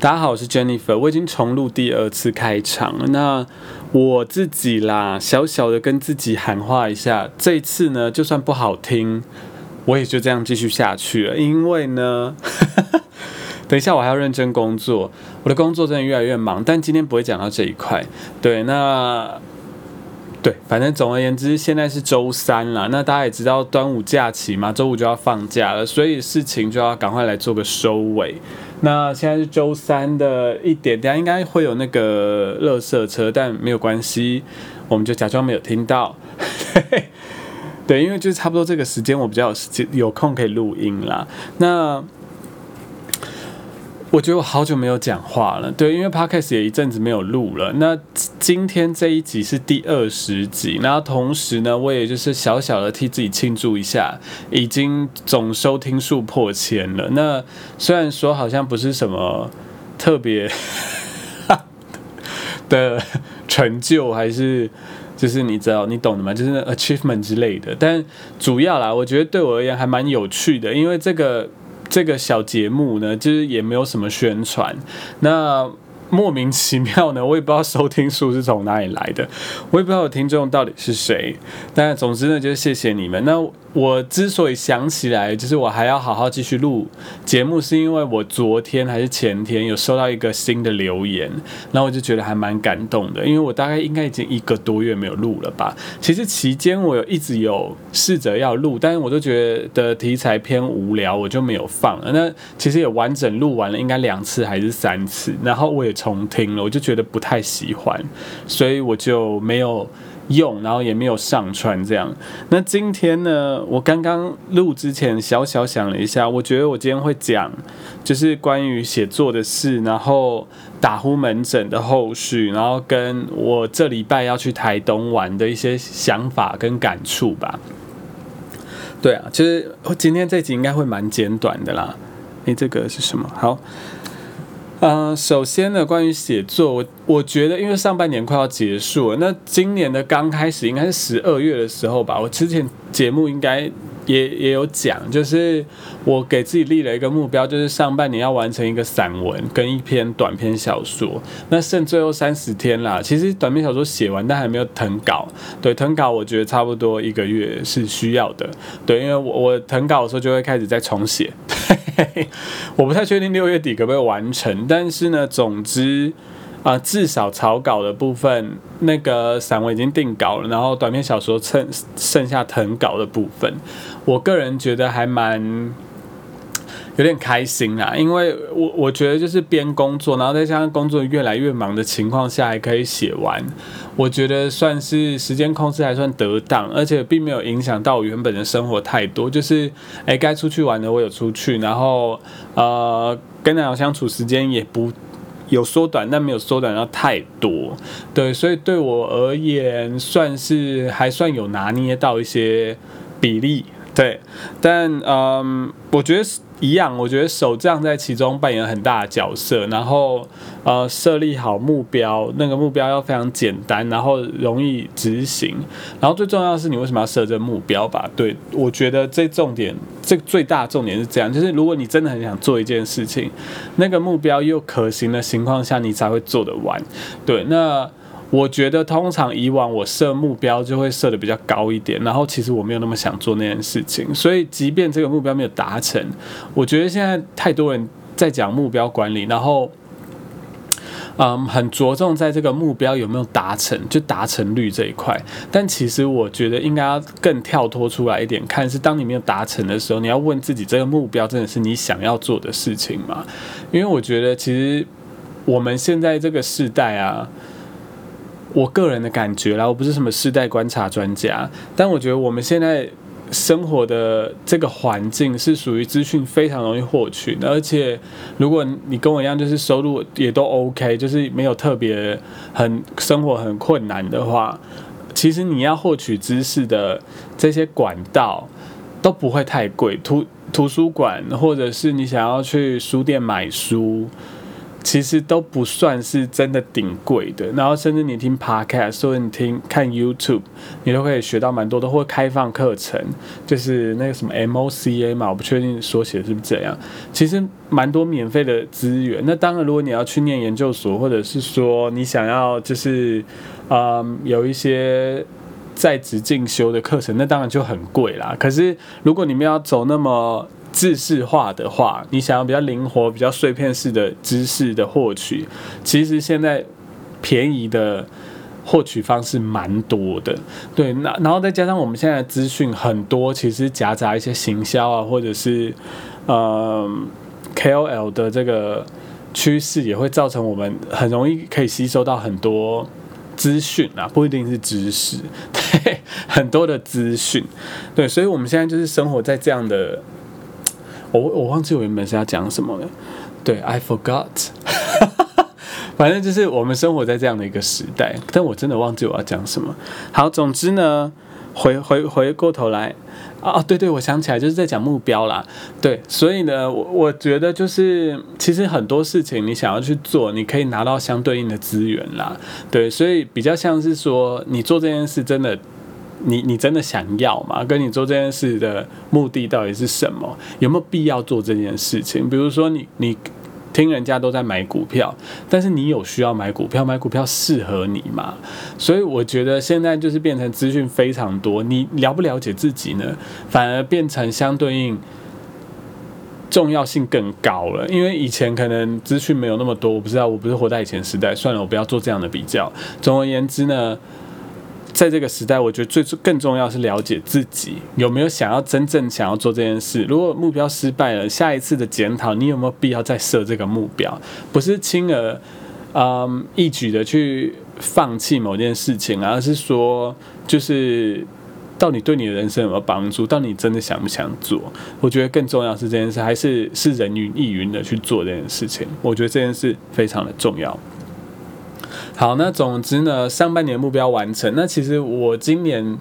大家好，我是 Jennifer，我已经重录第二次开场了。那我自己啦，小小的跟自己喊话一下，这一次呢，就算不好听，我也就这样继续下去了。因为呢，等一下我还要认真工作，我的工作真的越来越忙，但今天不会讲到这一块。对，那。对，反正总而言之，现在是周三了。那大家也知道端午假期嘛，周五就要放假了，所以事情就要赶快来做个收尾。那现在是周三的一点，等下应该会有那个垃圾车，但没有关系，我们就假装没有听到。对，因为就是差不多这个时间，我比较有时间有空可以录音啦。那。我觉得我好久没有讲话了，对，因为 podcast 也一阵子没有录了。那今天这一集是第二十集，然后同时呢，我也就是小小的替自己庆祝一下，已经总收听数破千了。那虽然说好像不是什么特别 的成就，还是就是你知道你懂的嘛，就是 achievement 之类的。但主要啦，我觉得对我而言还蛮有趣的，因为这个。这个小节目呢，就是也没有什么宣传，那。莫名其妙呢，我也不知道收听数是从哪里来的，我也不知道听众到底是谁。但总之呢，就谢谢你们。那我之所以想起来，就是我还要好好继续录节目，是因为我昨天还是前天有收到一个新的留言，然后我就觉得还蛮感动的。因为我大概应该已经一个多月没有录了吧。其实期间我有一直有试着要录，但是我都觉得题材偏无聊，我就没有放了。那其实也完整录完了，应该两次还是三次，然后我也。重听了，我就觉得不太喜欢，所以我就没有用，然后也没有上传这样。那今天呢，我刚刚录之前小小想了一下，我觉得我今天会讲，就是关于写作的事，然后打呼门诊的后续，然后跟我这礼拜要去台东玩的一些想法跟感触吧。对啊，其实今天这集应该会蛮简短的啦。诶，这个是什么？好。嗯，首先呢，关于写作，我我觉得，因为上半年快要结束了，那今年的刚开始应该是十二月的时候吧。我之前节目应该也也有讲，就是我给自己立了一个目标，就是上半年要完成一个散文跟一篇短篇小说。那剩最后三十天啦，其实短篇小说写完，但还没有誊稿。对，誊稿我觉得差不多一个月是需要的。对，因为我我誊稿的时候就会开始再重写。我不太确定六月底可不可以完成，但是呢，总之啊，至少草稿的部分，那个散文已经定稿了，然后短篇小说剩剩下誊稿的部分，我个人觉得还蛮。有点开心啦，因为我我觉得就是边工作，然后再加上工作越来越忙的情况下，还可以写完，我觉得算是时间控制还算得当，而且并没有影响到我原本的生活太多。就是哎，该出去玩的我有出去，然后呃，跟男友相处时间也不有缩短，但没有缩短到太多。对，所以对我而言，算是还算有拿捏到一些比例。对，但嗯，我觉得一样，我觉得手杖在其中扮演很大的角色。然后呃，设立好目标，那个目标要非常简单，然后容易执行。然后最重要的是，你为什么要设这目标吧？对我觉得这重点，这最大的重点是这样，就是如果你真的很想做一件事情，那个目标又可行的情况下，你才会做得完。对，那。我觉得通常以往我设目标就会设的比较高一点，然后其实我没有那么想做那件事情，所以即便这个目标没有达成，我觉得现在太多人在讲目标管理，然后，嗯，很着重在这个目标有没有达成，就达成率这一块。但其实我觉得应该要更跳脱出来一点，看是当你没有达成的时候，你要问自己这个目标真的是你想要做的事情吗？因为我觉得其实我们现在这个时代啊。我个人的感觉啦，我不是什么世代观察专家，但我觉得我们现在生活的这个环境是属于资讯非常容易获取，而且如果你跟我一样，就是收入也都 OK，就是没有特别很生活很困难的话，其实你要获取知识的这些管道都不会太贵，图图书馆或者是你想要去书店买书。其实都不算是真的顶贵的。然后甚至你听 podcast 或者你听看 YouTube，你都可以学到蛮多的，或开放课程，就是那个什么 MOCA 嘛，我不确定缩写是不是这样。其实蛮多免费的资源。那当然，如果你要去念研究所，或者是说你想要就是嗯有一些。在职进修的课程，那当然就很贵啦。可是如果你们要走那么知识化的话，你想要比较灵活、比较碎片式的知识的获取，其实现在便宜的获取方式蛮多的。对，那然后再加上我们现在资讯很多，其实夹杂一些行销啊，或者是呃 KOL 的这个趋势，也会造成我们很容易可以吸收到很多。资讯啊，不一定是知识，对，很多的资讯，对，所以我们现在就是生活在这样的，我我忘记我原本是要讲什么了，对，I forgot，反正就是我们生活在这样的一个时代，但我真的忘记我要讲什么。好，总之呢，回回回过头来。哦，对对，我想起来就是在讲目标啦。对，所以呢，我我觉得就是其实很多事情你想要去做，你可以拿到相对应的资源啦。对，所以比较像是说，你做这件事真的，你你真的想要吗？跟你做这件事的目的到底是什么？有没有必要做这件事情？比如说你你。听人家都在买股票，但是你有需要买股票？买股票适合你吗？所以我觉得现在就是变成资讯非常多，你了不了解自己呢？反而变成相对应重要性更高了。因为以前可能资讯没有那么多，我不知道，我不是活在以前时代。算了，我不要做这样的比较。总而言之呢。在这个时代，我觉得最更重要是了解自己有没有想要真正想要做这件事。如果目标失败了，下一次的检讨，你有没有必要再设这个目标？不是轻而嗯一举的去放弃某件事情，而是说，就是到底对你的人生有没有帮助？到底真的想不想做？我觉得更重要是这件事，还是是人云亦云的去做这件事情？我觉得这件事非常的重要。好，那总之呢，上半年目标完成。那其实我今年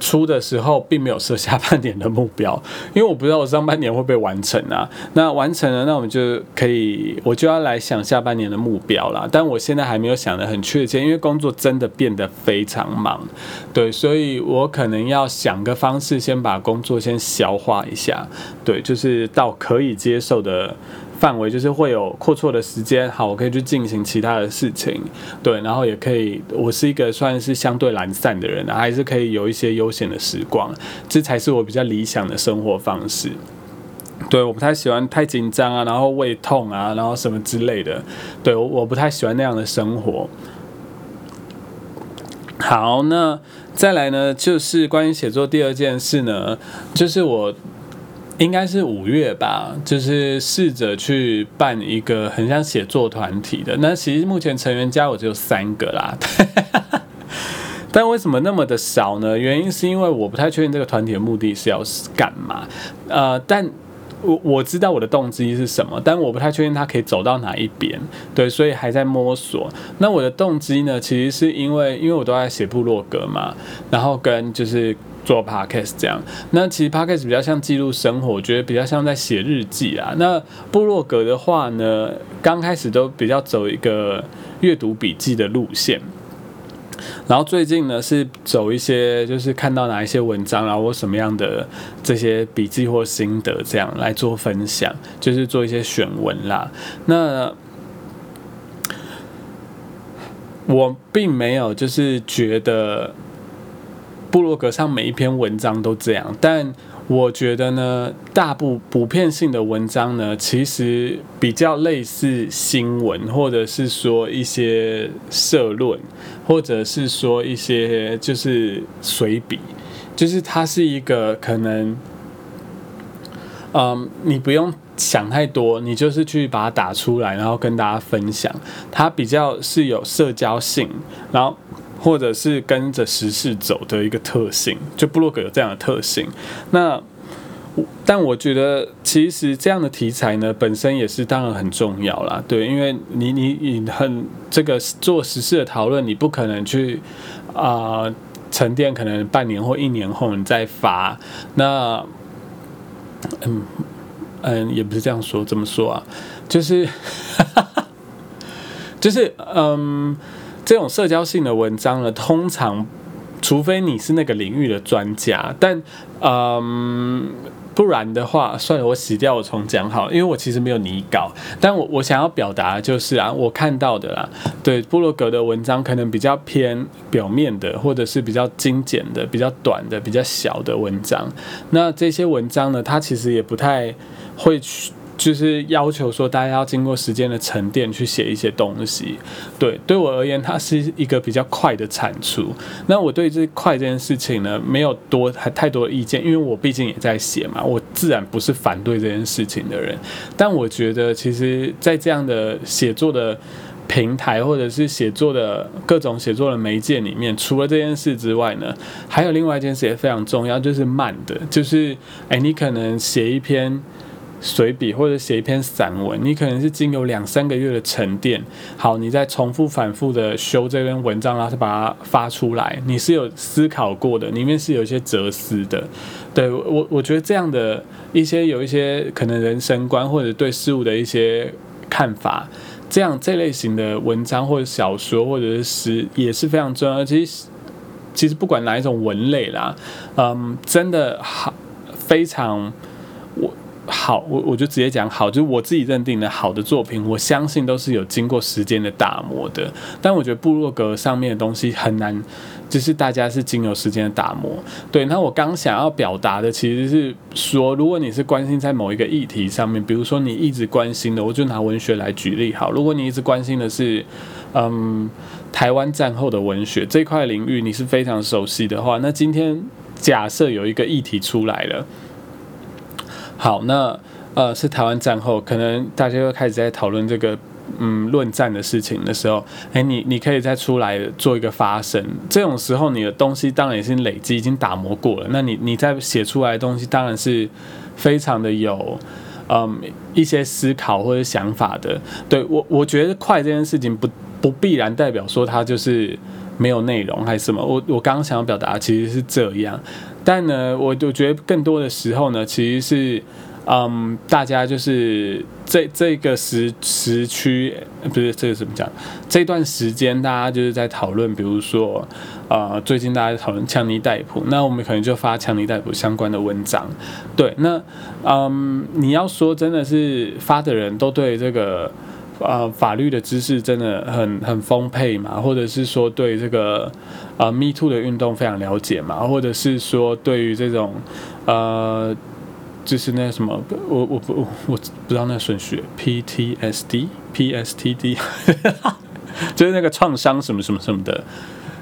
初的时候并没有设下半年的目标，因为我不知道我上半年会不会完成啊。那完成了，那我们就可以，我就要来想下半年的目标了。但我现在还没有想得很确切，因为工作真的变得非常忙，对，所以我可能要想个方式，先把工作先消化一下，对，就是到可以接受的。范围就是会有阔绰的时间，好，我可以去进行其他的事情，对，然后也可以，我是一个算是相对懒散的人，还是可以有一些悠闲的时光，这才是我比较理想的生活方式。对，我不太喜欢太紧张啊，然后胃痛啊，然后什么之类的，对我我不太喜欢那样的生活。好，那再来呢，就是关于写作第二件事呢，就是我。应该是五月吧，就是试着去办一个很像写作团体的。那其实目前成员加我只有三个啦，但为什么那么的少呢？原因是因为我不太确定这个团体的目的是要干嘛。呃，但我我知道我的动机是什么，但我不太确定它可以走到哪一边。对，所以还在摸索。那我的动机呢，其实是因为因为我都在写部落格嘛，然后跟就是。做 podcast 这样，那其实 podcast 比较像记录生活，我觉得比较像在写日记啊。那部落格的话呢，刚开始都比较走一个阅读笔记的路线，然后最近呢是走一些就是看到哪一些文章，然后我什么样的这些笔记或心得这样来做分享，就是做一些选文啦。那我并没有就是觉得。部落格上每一篇文章都这样，但我觉得呢，大部普遍性的文章呢，其实比较类似新闻，或者是说一些社论，或者是说一些就是随笔，就是它是一个可能，嗯，你不用想太多，你就是去把它打出来，然后跟大家分享，它比较是有社交性，然后。或者是跟着时事走的一个特性，就布洛格有这样的特性。那，但我觉得其实这样的题材呢，本身也是当然很重要啦。对，因为你你你很这个做时事的讨论，你不可能去啊沉淀，可能半年或一年后你再发。那，嗯嗯，也不是这样说，怎么说啊？就是。就是嗯，这种社交性的文章呢，通常除非你是那个领域的专家，但嗯。不然的话，算了，我洗掉，我重讲好，因为我其实没有拟稿，但我我想要表达就是啊，我看到的啦，对，布洛格的文章可能比较偏表面的，或者是比较精简的、比较短的、比较小的文章。那这些文章呢，它其实也不太会去。就是要求说，大家要经过时间的沉淀去写一些东西。对，对我而言，它是一个比较快的产出。那我对这快这件事情呢，没有多太多意见，因为我毕竟也在写嘛，我自然不是反对这件事情的人。但我觉得，其实，在这样的写作的平台，或者是写作的各种写作的媒介里面，除了这件事之外呢，还有另外一件事也非常重要，就是慢的，就是哎，你可能写一篇。随笔或者写一篇散文，你可能是经由两三个月的沉淀，好，你再重复反复的修这篇文章，然后把它发出来，你是有思考过的，里面是有一些哲思的。对我，我觉得这样的一些有一些可能人生观或者对事物的一些看法，这样这类型的文章或者小说或者是诗也是非常重要。其实，其实不管哪一种文类啦，嗯，真的好非常。好，我我就直接讲好，就是我自己认定的好的作品，我相信都是有经过时间的打磨的。但我觉得部落格上面的东西很难，就是大家是经由时间的打磨。对，那我刚想要表达的其实是说，如果你是关心在某一个议题上面，比如说你一直关心的，我就拿文学来举例好。如果你一直关心的是，嗯，台湾战后的文学这块领域，你是非常熟悉的话，那今天假设有一个议题出来了。好，那呃是台湾战后，可能大家又开始在讨论这个嗯论战的事情的时候，哎，你你可以再出来做一个发声。这种时候，你的东西当然也是累积，已经打磨过了。那你你再写出来的东西，当然是非常的有嗯一些思考或者想法的。对我，我觉得快这件事情不不必然代表说它就是没有内容还是什么。我我刚刚想要表达其实是这样。但呢，我我觉得更多的时候呢，其实是，嗯，大家就是这这个时时区，不是这个怎么讲？这段时间大家就是在讨论，比如说，呃，最近大家讨论强尼戴普，那我们可能就发强尼戴普相关的文章。对，那嗯，你要说真的是发的人都对这个。呃，法律的知识真的很很丰沛嘛，或者是说对这个呃 Me Too 的运动非常了解嘛，或者是说对于这种呃，就是那什么，我我不我不知道那顺序，PTSD PSTD，就是那个创伤什么什么什么的，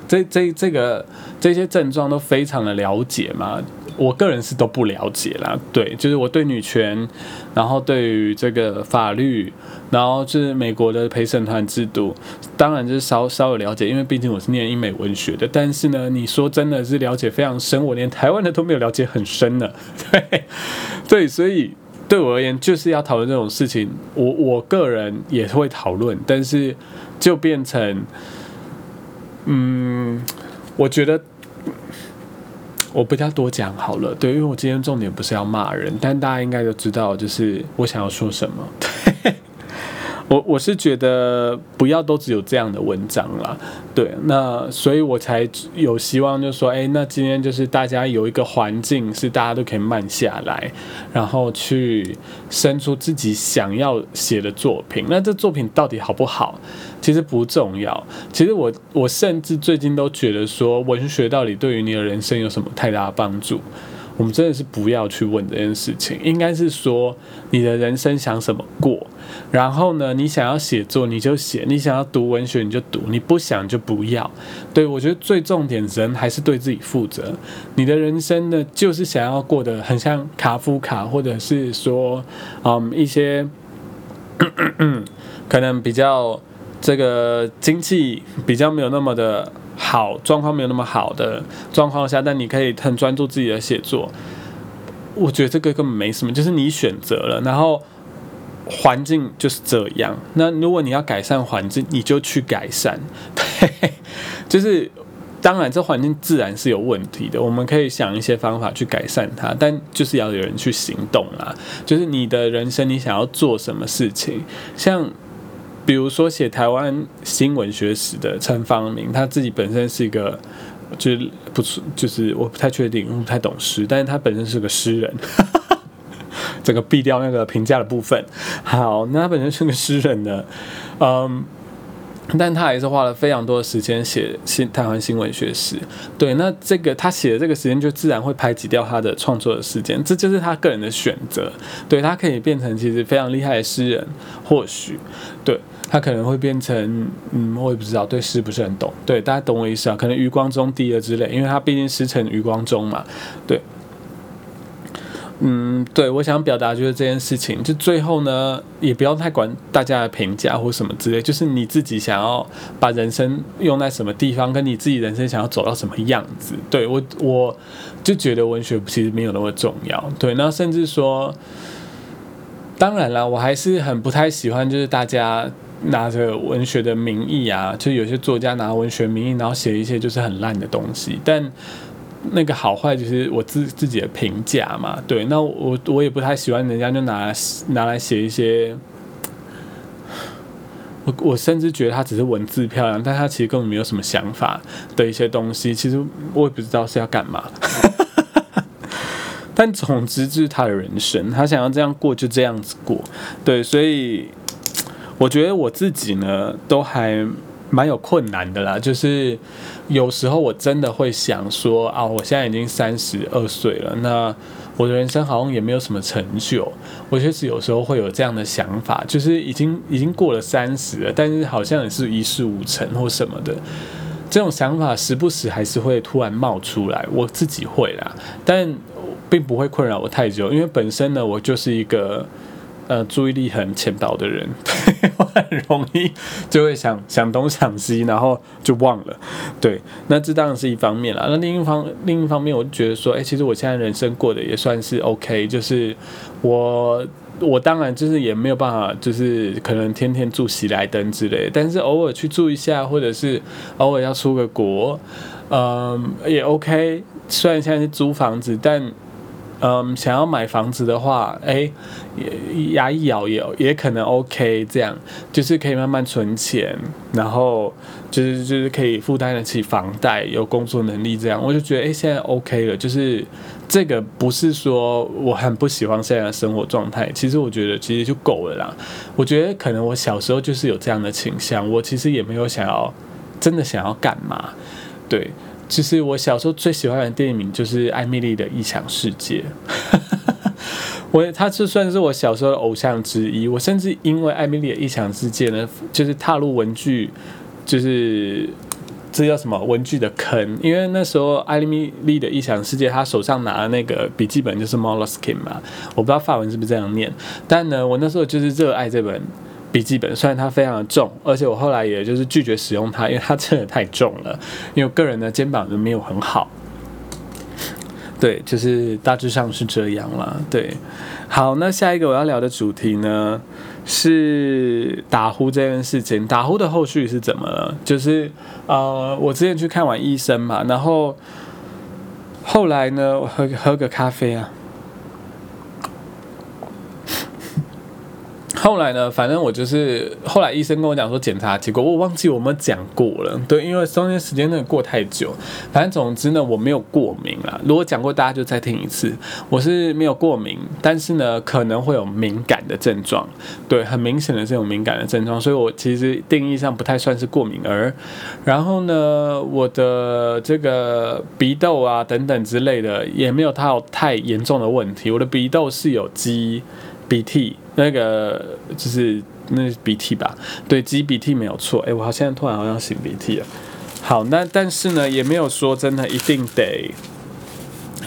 这这这个这些症状都非常的了解嘛。我个人是都不了解啦，对，就是我对女权，然后对于这个法律，然后就是美国的陪审团制度，当然就是稍稍有了解，因为毕竟我是念英美文学的。但是呢，你说真的是了解非常深，我连台湾的都没有了解很深呢。对，对，所以对我而言，就是要讨论这种事情，我我个人也会讨论，但是就变成，嗯，我觉得。我不要多讲好了，对，因为我今天重点不是要骂人，但大家应该都知道，就是我想要说什么。对。我我是觉得不要都只有这样的文章了，对，那所以我才有希望，就说，哎，那今天就是大家有一个环境是大家都可以慢下来，然后去生出自己想要写的作品。那这作品到底好不好，其实不重要。其实我我甚至最近都觉得说，文学到底对于你的人生有什么太大的帮助？我们真的是不要去问这件事情，应该是说你的人生想什么过，然后呢，你想要写作你就写，你想要读文学你就读，你不想就不要。对我觉得最重点，人还是对自己负责。你的人生呢，就是想要过得很像卡夫卡，或者是说，嗯，一些 可能比较这个经济比较没有那么的。好状况没有那么好的状况下，但你可以很专注自己的写作。我觉得这个根本没什么，就是你选择了，然后环境就是这样。那如果你要改善环境，你就去改善。对，就是当然这环境自然是有问题的，我们可以想一些方法去改善它，但就是要有人去行动啦。就是你的人生，你想要做什么事情，像。比如说写台湾新闻学史的陈方明，他自己本身是一个，就是不是就是我不太确定，我不太懂诗，但是他本身是个诗人，整个避掉那个评价的部分。好，那他本身是个诗人呢，嗯。但他还是花了非常多的时间写新台湾新闻学史，对，那这个他写的这个时间就自然会排挤掉他的创作的时间，这就是他个人的选择。对他可以变成其实非常厉害的诗人，或许，对他可能会变成，嗯，我也不知道，对诗不是很懂，对，大家懂我意思啊？可能余光中第二之类，因为他毕竟师承余光中嘛，对。嗯，对，我想表达就是这件事情，就最后呢，也不要太管大家的评价或什么之类，就是你自己想要把人生用在什么地方，跟你自己人生想要走到什么样子。对我，我就觉得文学其实没有那么重要。对，那甚至说，当然了，我还是很不太喜欢，就是大家拿着文学的名义啊，就有些作家拿文学名义，然后写一些就是很烂的东西，但。那个好坏就是我自自己的评价嘛，对，那我我也不太喜欢人家就拿拿来写一些，我我甚至觉得他只是文字漂亮，但他其实根本没有什么想法的一些东西，其实我也不知道是要干嘛，但总之就是他的人生，他想要这样过就这样子过，对，所以我觉得我自己呢都还。蛮有困难的啦，就是有时候我真的会想说啊，我现在已经三十二岁了，那我的人生好像也没有什么成就。我确实有时候会有这样的想法，就是已经已经过了三十了，但是好像也是一事无成或什么的。这种想法时不时还是会突然冒出来，我自己会啦，但并不会困扰我太久，因为本身呢，我就是一个。呃，注意力很浅薄的人，我很容易就会想想东想西，然后就忘了。对，那这当然是一方面了。那另一方另一方面，我觉得说，哎，其实我现在人生过得也算是 OK，就是我我当然就是也没有办法，就是可能天天住喜来登之类，但是偶尔去住一下，或者是偶尔要出个国，嗯，也 OK。虽然现在是租房子，但嗯，想要买房子的话，哎，牙一咬也也可能 OK，这样就是可以慢慢存钱，然后就是就是可以负担得起房贷，有工作能力这样，我就觉得哎，现在 OK 了，就是这个不是说我很不喜欢现在的生活状态，其实我觉得其实就够了啦。我觉得可能我小时候就是有这样的倾向，我其实也没有想要真的想要干嘛，对。其实我小时候最喜欢的电影就是《艾米丽的异想世界》，我他就算是我小时候的偶像之一。我甚至因为《艾米丽的异想世界》呢，就是踏入文具，就是这叫什么文具的坑。因为那时候艾米丽的异想世界，他手上拿的那个笔记本就是 Moleskine 嘛，我不知道法文是不是这样念，但呢，我那时候就是热爱这本。笔记本虽然它非常的重，而且我后来也就是拒绝使用它，因为它真的太重了。因为个人的肩膀就没有很好，对，就是大致上是这样了。对，好，那下一个我要聊的主题呢是打呼这件事情。打呼的后续是怎么了？就是呃，我之前去看完医生嘛，然后后来呢，我喝喝个咖啡啊。后来呢？反正我就是后来医生跟我讲说检查结果，我忘记我们讲过了。对，因为中间时间那个过太久。反正总之呢，我没有过敏啦。如果讲过，大家就再听一次。我是没有过敏，但是呢，可能会有敏感的症状。对，很明显的这种敏感的症状，所以我其实定义上不太算是过敏儿。然后呢，我的这个鼻窦啊等等之类的也没有太太严重的问题。我的鼻窦是有积鼻涕。那个就是那鼻涕吧，对，挤鼻涕没有错。哎，我好像突然好像擤鼻涕了。好，那但是呢，也没有说真的一定得。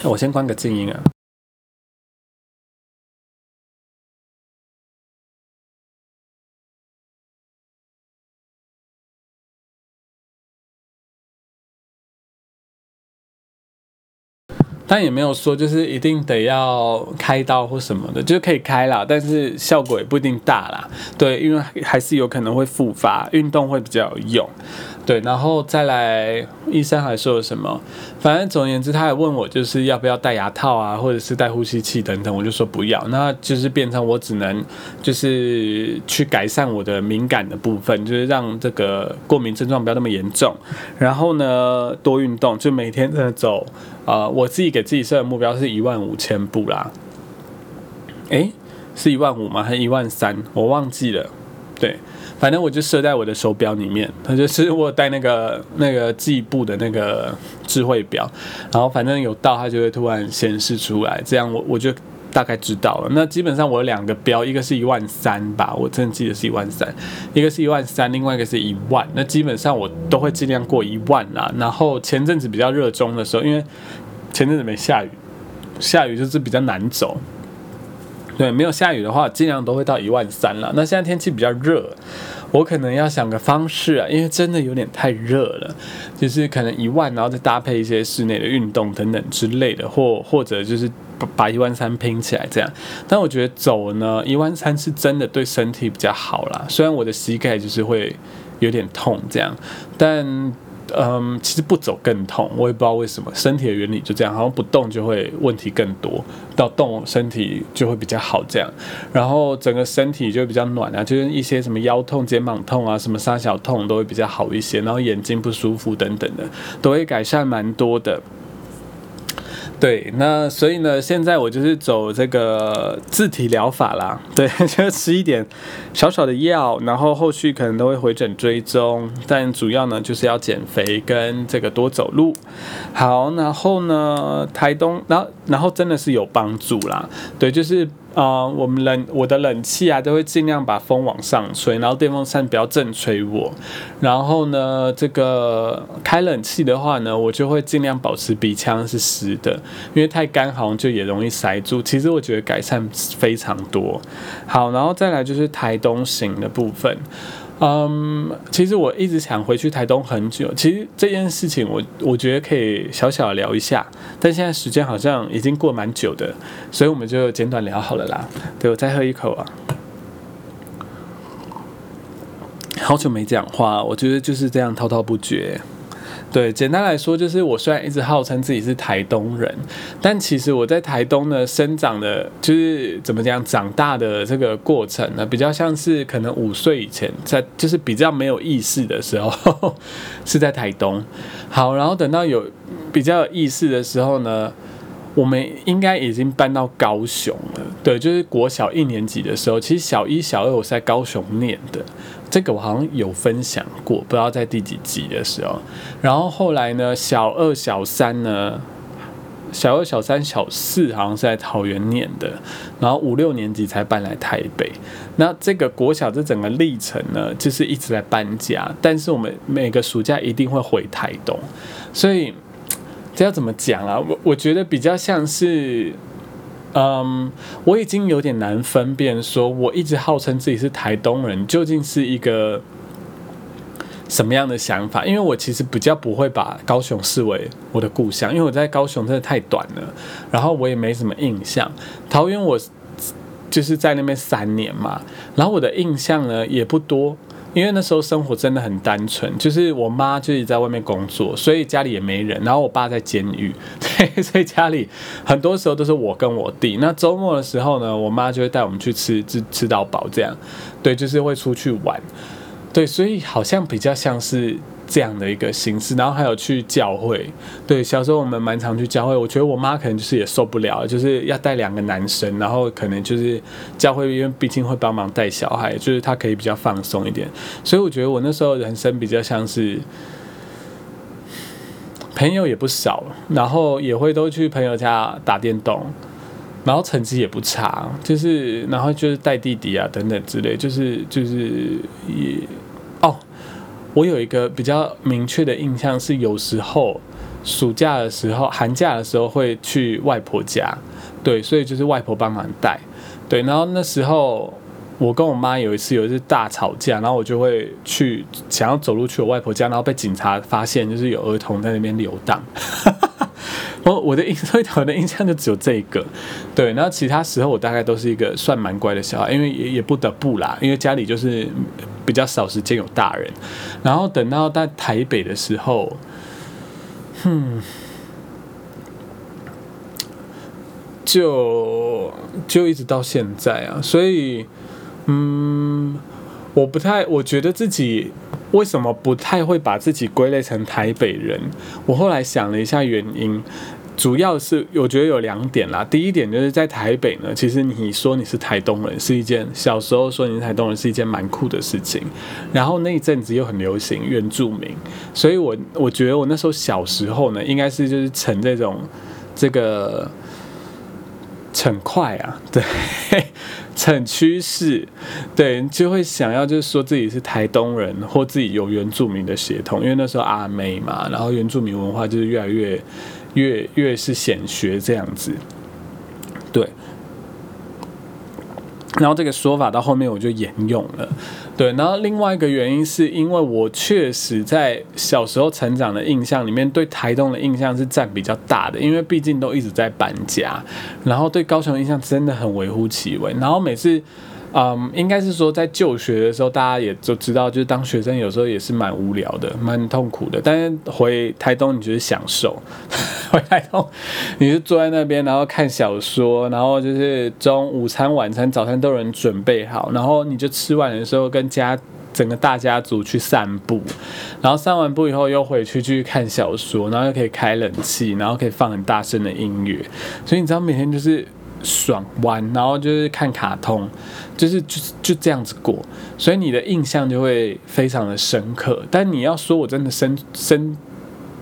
我先关个静音啊。但也没有说就是一定得要开刀或什么的，就可以开啦，但是效果也不一定大啦。对，因为还是有可能会复发，运动会比较有用。对，然后再来，医生还说了什么？反正总而言之，他还问我就是要不要戴牙套啊，或者是戴呼吸器等等，我就说不要。那就是变成我只能就是去改善我的敏感的部分，就是让这个过敏症状不要那么严重。然后呢，多运动，就每天的走。呃，我自己给自己设的目标是一万五千步啦。诶，是一万五吗？还是一万三？我忘记了。对。反正我就设在我的手表里面，它就是我带那个那个计步的那个智慧表，然后反正有到它就会突然显示出来，这样我我就大概知道了。那基本上我有两个标，一个是一万三吧，我真的记得是一万三，一个是一万三，另外一个是一万。那基本上我都会尽量过一万啦。然后前阵子比较热衷的时候，因为前阵子没下雨，下雨就是比较难走。对，没有下雨的话，尽量都会到一万三了。那现在天气比较热，我可能要想个方式啊，因为真的有点太热了，就是可能一万，然后再搭配一些室内的运动等等之类的，或或者就是把一万三拼起来这样。但我觉得走呢，一万三是真的对身体比较好啦。虽然我的膝盖就是会有点痛这样，但。嗯，其实不走更痛，我也不知道为什么，身体的原理就这样，好像不动就会问题更多，到动身体就会比较好这样，然后整个身体就会比较暖啊，就是一些什么腰痛、肩膀痛啊，什么三小痛都会比较好一些，然后眼睛不舒服等等的，都会改善蛮多的。对，那所以呢，现在我就是走这个自体疗法啦。对，就吃一点小小的药，然后后续可能都会回诊追踪，但主要呢就是要减肥跟这个多走路。好，然后呢，台东，然后然后真的是有帮助啦。对，就是。啊，我们冷我的冷气啊，都会尽量把风往上吹，然后电风扇不要正吹我。然后呢，这个开冷气的话呢，我就会尽量保持鼻腔是湿的，因为太干好像就也容易塞住。其实我觉得改善非常多。好，然后再来就是台东行的部分。嗯，其实我一直想回去台东很久。其实这件事情，我我觉得可以小小的聊一下，但现在时间好像已经过蛮久的，所以我们就简短聊好了啦。对我再喝一口啊，好久没讲话，我觉得就是这样滔滔不绝。对，简单来说就是，我虽然一直号称自己是台东人，但其实我在台东呢生长的，就是怎么讲，长大的这个过程呢，比较像是可能五岁以前，在就是比较没有意识的时候，是在台东。好，然后等到有比较有意识的时候呢。我们应该已经搬到高雄了，对，就是国小一年级的时候，其实小一、小二我是在高雄念的，这个我好像有分享过，不知道在第几集的时候。然后后来呢，小二、小三呢，小二、小三、小四好像是在桃园念的，然后五六年级才搬来台北。那这个国小这整个历程呢，就是一直在搬家，但是我们每个暑假一定会回台东，所以。这要怎么讲啊？我我觉得比较像是，嗯，我已经有点难分辨，说我一直号称自己是台东人，究竟是一个什么样的想法？因为我其实比较不会把高雄视为我的故乡，因为我在高雄真的太短了，然后我也没什么印象。桃园我就是在那边三年嘛，然后我的印象呢也不多。因为那时候生活真的很单纯，就是我妈就是在外面工作，所以家里也没人。然后我爸在监狱，所以家里很多时候都是我跟我弟。那周末的时候呢，我妈就会带我们去吃吃吃到饱，这样，对，就是会出去玩，对，所以好像比较像是。这样的一个形式，然后还有去教会。对，小时候我们蛮常去教会。我觉得我妈可能就是也受不了，就是要带两个男生，然后可能就是教会，因为毕竟会帮忙带小孩，就是她可以比较放松一点。所以我觉得我那时候人生比较像是朋友也不少，然后也会都去朋友家打电动，然后成绩也不差，就是然后就是带弟弟啊等等之类，就是就是也。我有一个比较明确的印象是，有时候暑假的时候、寒假的时候会去外婆家，对，所以就是外婆帮忙带，对。然后那时候我跟我妈有一次有一次大吵架，然后我就会去想要走路去我外婆家，然后被警察发现，就是有儿童在那边游荡。我我的印对我的印象就只有这一个，对，然后其他时候我大概都是一个算蛮乖的小孩，因为也也不得不啦，因为家里就是比较少时间有大人，然后等到在台北的时候，哼，就就一直到现在啊，所以嗯，我不太，我觉得自己。为什么不太会把自己归类成台北人？我后来想了一下原因，主要是我觉得有两点啦。第一点就是在台北呢，其实你说你是台东人是一件小时候说你是台东人是一件蛮酷的事情。然后那一阵子又很流行原住民，所以我我觉得我那时候小时候呢，应该是就是成这种这个。很快啊，对，很趋势，对，就会想要就是说自己是台东人，或自己有原住民的血统，因为那时候阿妹嘛，然后原住民文化就是越来越越越是显学这样子，对。然后这个说法到后面我就沿用了，对。然后另外一个原因是因为我确实在小时候成长的印象里面，对台东的印象是占比较大的，因为毕竟都一直在搬家，然后对高雄印象真的很微乎其微。然后每次。嗯，应该是说在就学的时候，大家也就知道，就是当学生有时候也是蛮无聊的，蛮痛苦的。但是回台东，你就是享受。回台东，你是坐在那边，然后看小说，然后就是中午餐、晚餐、早餐都有人准备好，然后你就吃完的时候，跟家整个大家族去散步，然后散完步以后又回去继续看小说，然后又可以开冷气，然后可以放很大声的音乐，所以你知道每天就是。爽玩，然后就是看卡通，就是就就这样子过，所以你的印象就会非常的深刻。但你要说我真的生生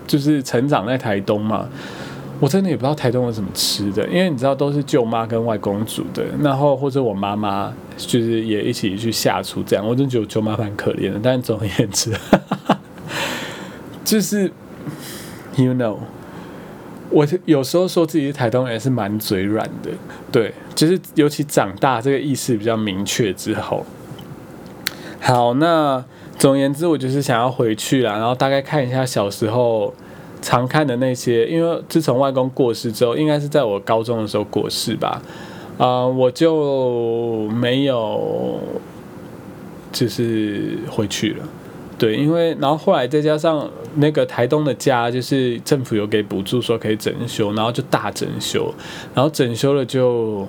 就是成长在台东嘛，我真的也不知道台东有什么吃的，因为你知道都是舅妈跟外公煮的，然后或者我妈妈就是也一起去下厨这样，我真的觉得舅妈蛮可怜的。但总而言之，就是 you know。我有时候说自己是台东人是蛮嘴软的，对，就是尤其长大这个意识比较明确之后。好，那总而言之，我就是想要回去啦，然后大概看一下小时候常看的那些，因为自从外公过世之后，应该是在我高中的时候过世吧，啊，我就没有就是回去了。对，因为然后后来再加上那个台东的家，就是政府有给补助，说可以整修，然后就大整修，然后整修了就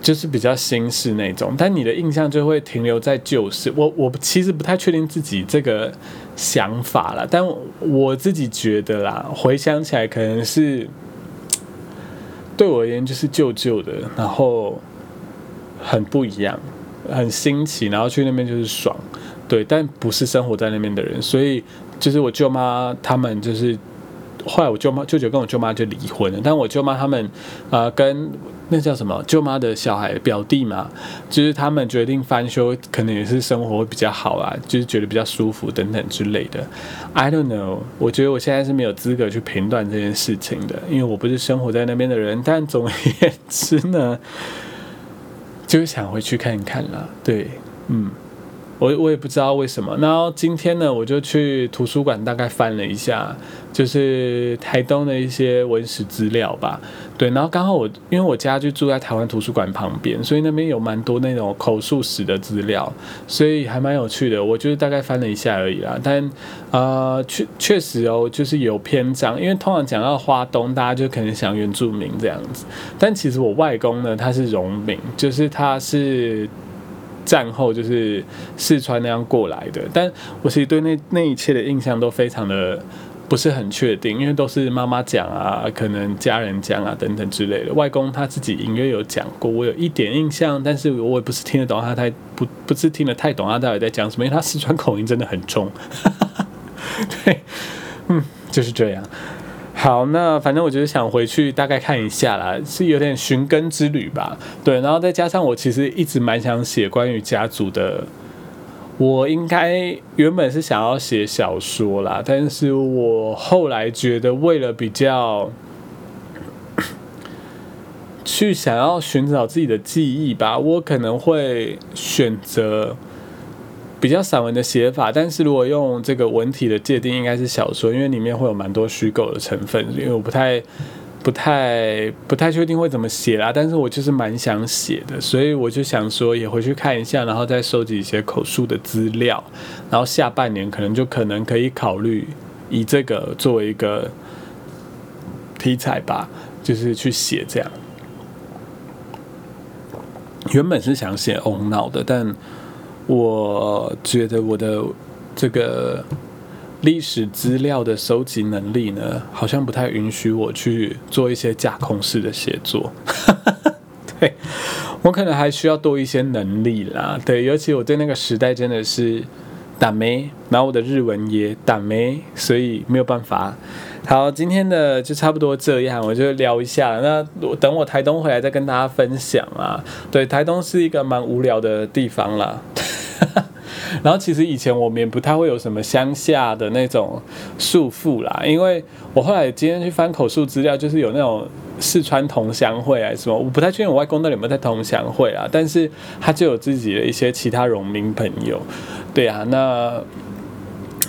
就是比较新式那种，但你的印象就会停留在旧式。我我其实不太确定自己这个想法了，但我自己觉得啦，回想起来可能是对我而言就是旧旧的，然后很不一样，很新奇，然后去那边就是爽。对，但不是生活在那边的人，所以就是我舅妈他们就是，后来我舅妈舅舅跟我舅妈就离婚了，但我舅妈他们，呃，跟那叫什么舅妈的小孩表弟嘛，就是他们决定翻修，可能也是生活会比较好啊，就是觉得比较舒服等等之类的。I don't know，我觉得我现在是没有资格去评断这件事情的，因为我不是生活在那边的人。但总而言之呢，就是想回去看一看了。对，嗯。我我也不知道为什么，然后今天呢，我就去图书馆大概翻了一下，就是台东的一些文史资料吧。对，然后刚好我因为我家就住在台湾图书馆旁边，所以那边有蛮多那种口述史的资料，所以还蛮有趣的。我就是大概翻了一下而已啦，但呃，确确实哦，就是有篇章，因为通常讲到花东，大家就可能想原住民这样子，但其实我外公呢，他是荣民，就是他是。战后就是四川那样过来的，但我其实对那那一切的印象都非常的不是很确定，因为都是妈妈讲啊，可能家人讲啊等等之类的。外公他自己隐约有讲过，我有一点印象，但是我也不是听得懂他太不不是听得太懂他到底在讲什么，因为他四川口音真的很重。对，嗯，就是这样。好，那反正我就是想回去大概看一下啦，是有点寻根之旅吧。对，然后再加上我其实一直蛮想写关于家族的，我应该原本是想要写小说啦，但是我后来觉得为了比较去想要寻找自己的记忆吧，我可能会选择。比较散文的写法，但是如果用这个文体的界定，应该是小说，因为里面会有蛮多虚构的成分，因为我不太不太不太确定会怎么写啦，但是我就是蛮想写的，所以我就想说也回去看一下，然后再收集一些口述的资料，然后下半年可能就可能可以考虑以这个作为一个题材吧，就是去写这样。原本是想写翁脑的，但我觉得我的这个。历史资料的收集能力呢，好像不太允许我去做一些架空式的写作。对我可能还需要多一些能力啦。对，尤其我对那个时代真的是打没，然后我的日文也打没，所以没有办法。好，今天的就差不多这样，我就聊一下。那我等我台东回来再跟大家分享啊。对，台东是一个蛮无聊的地方啦。然后其实以前我们也不太会有什么乡下的那种束缚啦，因为我后来今天去翻口述资料，就是有那种四川同乡会啊什么，我不太确定我外公那里有没有在同乡会啊，但是他就有自己的一些其他农民朋友，对啊，那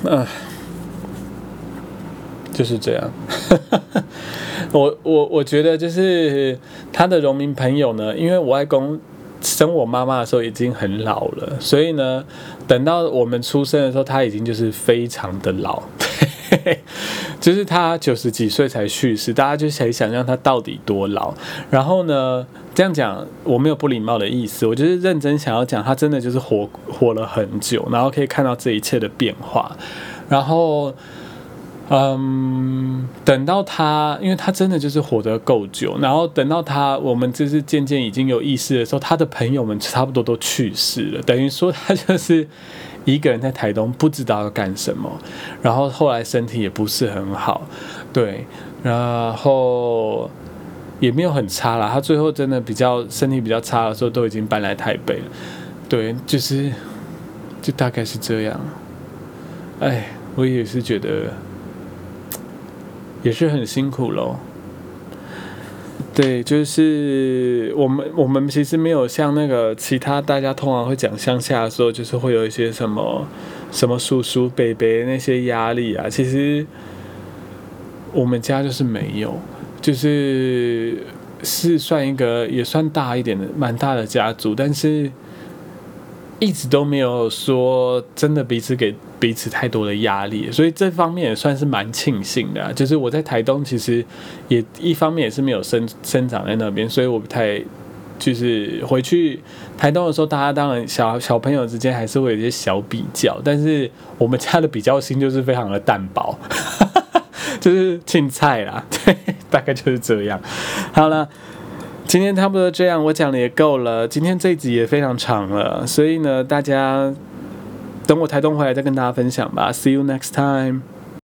嗯就是这样，我我我觉得就是他的农民朋友呢，因为我外公。生我妈妈的时候已经很老了，所以呢，等到我们出生的时候，他已经就是非常的老，就是他九十几岁才去世，大家就可以想象他到底多老。然后呢，这样讲我没有不礼貌的意思，我就是认真想要讲，他真的就是活活了很久，然后可以看到这一切的变化，然后。嗯，等到他，因为他真的就是活得够久，然后等到他，我们就是渐渐已经有意识的时候，他的朋友们差不多都去世了，等于说他就是一个人在台东，不知道要干什么，然后后来身体也不是很好，对，然后也没有很差啦，他最后真的比较身体比较差的时候，都已经搬来台北了，对，就是就大概是这样，哎，我也是觉得。也是很辛苦喽，对，就是我们我们其实没有像那个其他大家通常会讲乡下的时候，就是会有一些什么什么叔叔伯伯那些压力啊，其实我们家就是没有，就是是算一个也算大一点的蛮大的家族，但是。一直都没有说真的彼此给彼此太多的压力，所以这方面也算是蛮庆幸的。就是我在台东其实也一方面也是没有生生长在那边，所以我不太就是回去台东的时候，大家当然小小朋友之间还是会有一些小比较，但是我们家的比较心就是非常的淡薄，就是青菜啦，对，大概就是这样。好了。今天差不多这样，我讲的也够了。今天这一集也非常长了，所以呢，大家等我台东回来再跟大家分享吧。See you next time.